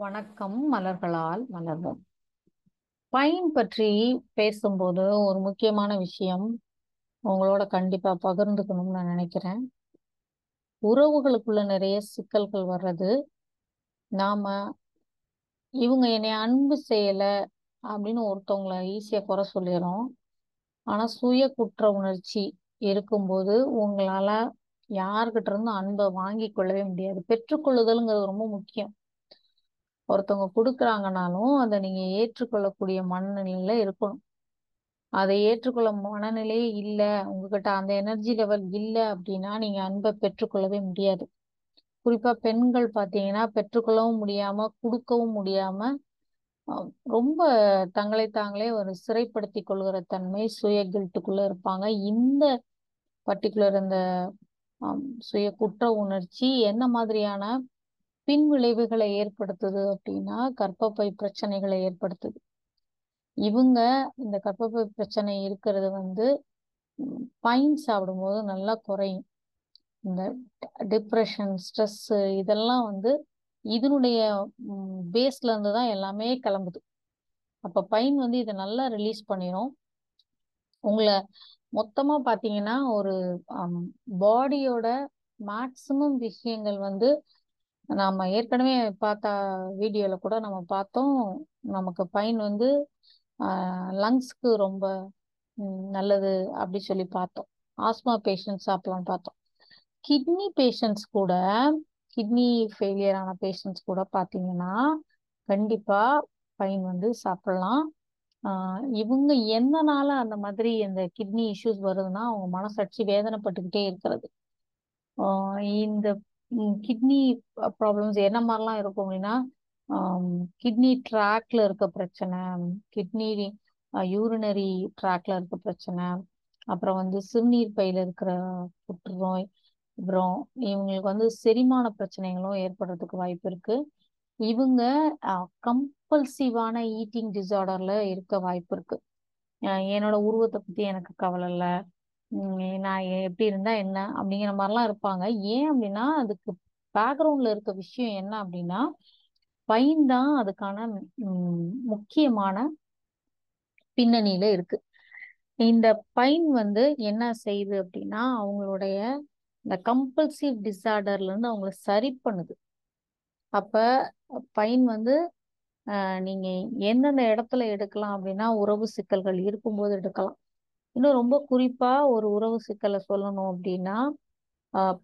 வணக்கம் மலர்களால் மலர்வோம். பைன் பற்றி பேசும்போது ஒரு முக்கியமான விஷயம் உங்களோட கண்டிப்பா பகிர்ந்துக்கணும்னு நான் நினைக்கிறேன். உறவுகளுக்குள்ள நிறைய சிக்கல்கள் வர்றது நாம இவங்க என்னை அன்பு செய்யல அப்படின்னு ஒருத்தவங்கள ஈஸியா குறை சொல்லிடுறோம். ஆனா சுய குற்ற உணர்ச்சி இருக்கும்போது உங்களால யார்கிட்ட இருந்தும் அன்பை வாங்கி கொள்ளவே முடியாது. பெற்றுக்கொள்ளுதல்ங்கிறது ரொம்ப முக்கியம். ஒருத்தவங்க கொடுக்குறாங்கனாலும் அதை நீங்க ஏற்றுக்கொள்ளக்கூடிய மனநிலையில இருக்கணும். அதை ஏற்றுக்கொள்ள மனநிலையே இல்லை. உங்ககிட்ட அந்த எனர்ஜி லெவல் இல்லை அப்படின்னா நீங்க அன்பை பெற்றுக்கொள்ளவே முடியாது. குறிப்பா பெண்கள் பார்த்தீங்கன்னா பெற்றுக்கொள்ளவும் முடியாம கொடுக்கவும் முடியாம ரொம்ப தங்களை தாங்களே ஒரு சிறைப்படுத்தி கொள்கிற தன்மை சுய கில்ட்டுக்குள்ள இருப்பாங்க. இந்த பர்டிகுலர் இந்த சுய குற்ற உணர்ச்சி என்ன மாதிரியான பின் விளைவுகளை ஏற்படுத்துது அப்படின்னா கர்ப்பப்பை பிரச்சனைகளை ஏற்படுத்துது. இவங்க இந்த கர்ப்பப்பை பிரச்சனை இருக்கிறது வந்து பைன் சாப்பிடும்போது நல்லா குறையும். இந்த டிப்ரெஷன் ஸ்ட்ரெஸ் இதெல்லாம் வந்து இதனுடைய பேஸ்ல இருந்து தான் எல்லாமே கிளம்புது. அப்ப பைன் வந்து இதை நல்லா ரிலீஸ் பண்ணிடும் உங்களை மொத்தமா பாத்தீங்கன்னா ஒரு பாடியோட மேக்சிமம் விஷயங்கள் வந்து நாம ஏற்கனவே பார்த்த வீடியோல கூட நம்ம பார்த்தோம். நமக்கு பைன் வந்து லங்ஸ்க்கு ரொம்ப நல்லது அப்படி சொல்லி பார்த்தோம். ஆஸ்மா பேஷண்ட் சாப்பிடலாம்னு பார்த்தோம். கிட்னி பேஷண்ட்ஸ் கூட கிட்னி ஃபெயிலியர் ஆன பேஷண்ட்ஸ் கூட பார்த்தீங்கன்னா கண்டிப்பா பைன் வந்து சாப்பிடலாம். இவங்க எந்தனால அந்த மாதிரி இந்த கிட்னி இஷ்யூஸ் வருதுன்னா அவங்க மனசாட்சி வேதனைப்பட்டுக்கிட்டே இருக்கிறது. இந்த கிட்னி ப்ராப்ளம்ஸ் என்ன மாதிரிலாம் இருக்கும் அப்படின்னா கிட்னி ட்ராக்ல இருக்க பிரச்சனை கிட்னி யூரினரி ட்ராக்ல இருக்க பிரச்சனை அப்புறம் வந்து சிறுநீர் பையில இருக்கிற புற்றுநோய் அப்புறம் இவங்களுக்கு வந்து செரிமான பிரச்சனைகளும் ஏற்படுறதுக்கு வாய்ப்பு இருக்கு. இவங்க கம்பல்சிவான ஈட்டிங் டிசார்டர்ல இருக்க வாய்ப்பு இருக்கு. என்னோட உருவத்தை பத்தி எனக்கு கவலை இல்லை. நான் எப்படி இருந்தா என்ன? அப்படிங்கிற மாதிரிலாம் இருப்பாங்க. ஏன் அப்படின்னா அதுக்கு பேக்ரவுண்ட்ல இருக்க விஷயம் என்ன அப்படின்னா பையன் தான் அதுக்கான முக்கியமான பின்னணியில இருக்கு. இந்த பைன் வந்து என்ன செய்யுது அப்படின்னா அவங்களுடைய இந்த கம்பல்சிவ் டிசார்டர்ல இருந்து அவங்கள சரி பண்ணுது. அப்ப பைன் வந்து நீங்க எந்தெந்த இடத்துல எடுக்கலாம் அப்படின்னா உறவு சிக்கல்கள் இருக்கும்போது எடுக்கலாம். இன்னும் ரொம்ப குறிப்பா ஒரு உறவு சிக்கலை சொல்லணும் அப்படின்னா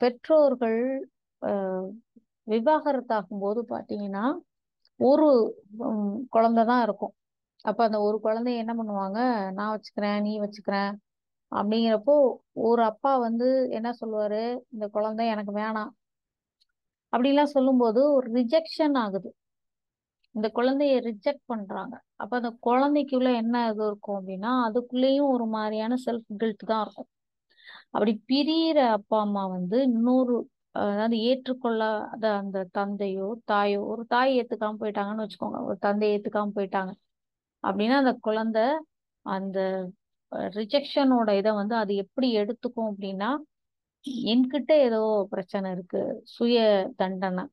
பெற்றோர்கள் விவாகரத்தாகும் போது பார்த்தீங்கன்னா ஒரு குழந்தை தான் இருக்கும். அப்போ அந்த ஒரு குழந்தைய என்ன பண்ணுவாங்க? நான் வச்சுக்கிறேன் நீ வச்சுக்கிறேன் அப்படிங்கிறப்போ ஒரு அப்பா வந்து என்ன சொல்லுவாரு? இந்த குழந்தை எனக்கு வேணாம். அப்படிலாம் சொல்லும்போது ஒரு ரிஜெக்ஷன் ஆகுது. இந்த குழந்தைய ரிஜெக்ட் பண்றாங்க. அப்ப அந்த குழந்தைக்குள்ள என்ன இது இருக்கும் அப்படின்னா அதுக்குள்ளேயும் ஒரு மாதிரியான செல்ஃப் கில்ட் தான் இருக்கும். அப்படி பிரியிற அப்பா அம்மா வந்து இன்னொரு அதாவது ஏற்றுக்கொள்ளாத அந்த தந்தையோ தாயோ ஒரு தாய் ஏத்துக்காம போயிட்டாங்கன்னு வச்சுக்கோங்க. ஒரு தந்தை ஏத்துக்காம போயிட்டாங்க. அப்படின்னா அந்த குழந்தை அந்த ரிஜெக்ஷனோட இதை வந்து அது எப்படி எடுத்துக்கும் அப்படின்னா என்கிட்ட ஏதோ பிரச்சனை இருக்கு சுய தண்டனை.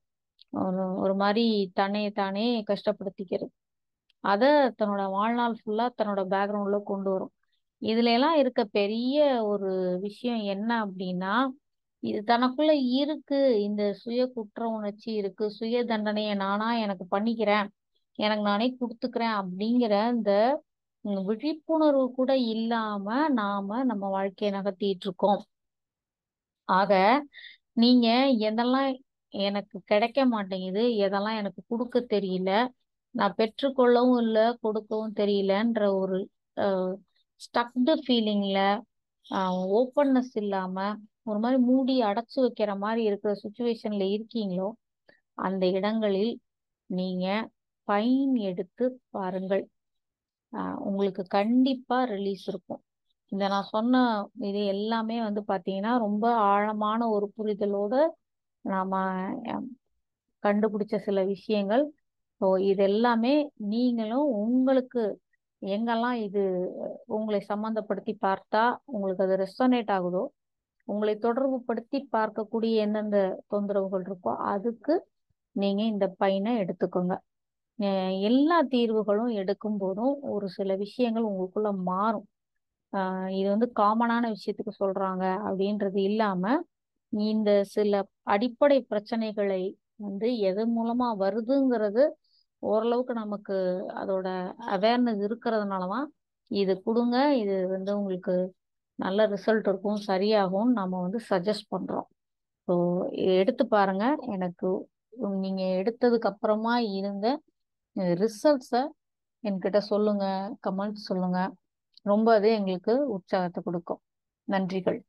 ஒரு ஒரு மாதிரி தன்னைய தானே கஷ்டப்படுத்திக்கிறது. அதை தன்னோட வாழ்நாள் ஃபுல்லா தன்னோட பேக்ரவுண்ட்ல கொண்டு வரும். இதுல எல்லாம் இருக்க பெரிய ஒரு விஷயம் என்ன அப்படின்னா இது தனக்குள்ள இருக்கு. இந்த சுய குற்ற உணர்ச்சி இருக்கு. சுய தண்டனையை நானா எனக்கு பண்ணிக்கிறேன். எனக்கு நானே கொடுத்துக்கிறேன் அப்படிங்கிற இந்த விழிப்புணர்வு கூட இல்லாம நாம நம்ம வாழ்க்கையை நகர்த்திட்டு இருக்கோம். ஆக நீங்க எதெல்லாம் எனக்கு கிடைக்க மாட்டேங்குது. எதெல்லாம் எனக்கு கொடுக்க தெரியல. நான் பெற்றுக்கொள்ளவும் இல்லை கொடுக்கவும் தெரியலன்ற ஒரு ஸ்டக்டு ஃபீலிங்கில் ஓப்பன்னஸ் இல்லாமல் ஒரு மாதிரி மூடி அடைச்சி வைக்கிற மாதிரி இருக்கிற சுச்சுவேஷனில் இருக்கீங்களோ அந்த இடங்களில் நீங்கள் பைன் எடுத்து பாருங்கள். உங்களுக்கு கண்டிப்பாக ரிலீஸ் இருக்கும். இந்த நான் சொன்ன இது எல்லாமே வந்து பார்த்தீங்கன்னா ரொம்ப ஆழமான ஒரு புரிதலோட நாம கண்டுபிடிச்ச சில விஷயங்கள். ஸோ இது எல்லாமே நீங்களும் உங்களுக்கு எங்கெல்லாம் இது உங்களை சம்மந்தப்படுத்தி பார்த்தா உங்களுக்கு அது ரெசனேட் ஆகுதோ உங்களை தொடர்புபடுத்தி பார்க்கக்கூடிய எந்தெந்த தொந்தரவுகள் இருக்கோ அதுக்கு நீங்க இந்த பையனை எடுத்துக்கோங்க. எல்லா தீர்வுகளும் எடுக்கும் போதும் ஒரு சில விஷயங்கள் உங்களுக்குள்ள மாறும். இது வந்து காமனான விஷயத்துக்கு சொல்றாங்க அப்படின்றது இல்லாம இந்த சில அடிப்படை பிரச்சனைகளை வந்து எது மூலமா வருதுங்கிறது ஓரளவுக்கு நமக்கு அதோட அவேர்னஸ் இருக்கிறதுனால தான் இது கொடுங்க இது வந்து உங்களுக்கு நல்ல ரிசல்ட் இருக்கும் சரியாகும் நம்ம வந்து சஜஸ்ட் பண்றோம். ஸோ எடுத்து பாருங்க. எனக்கு நீங்கள் நீங்க எடுத்ததுக்கு அப்புறமா இருந்த ரிசல்ட்ஸை என்கிட்ட சொல்லுங்க கமெண்ட் சொல்லுங்க. ரொம்ப அது எங்களுக்கு உற்சாகத்தை கொடுக்கும். நன்றிகள்.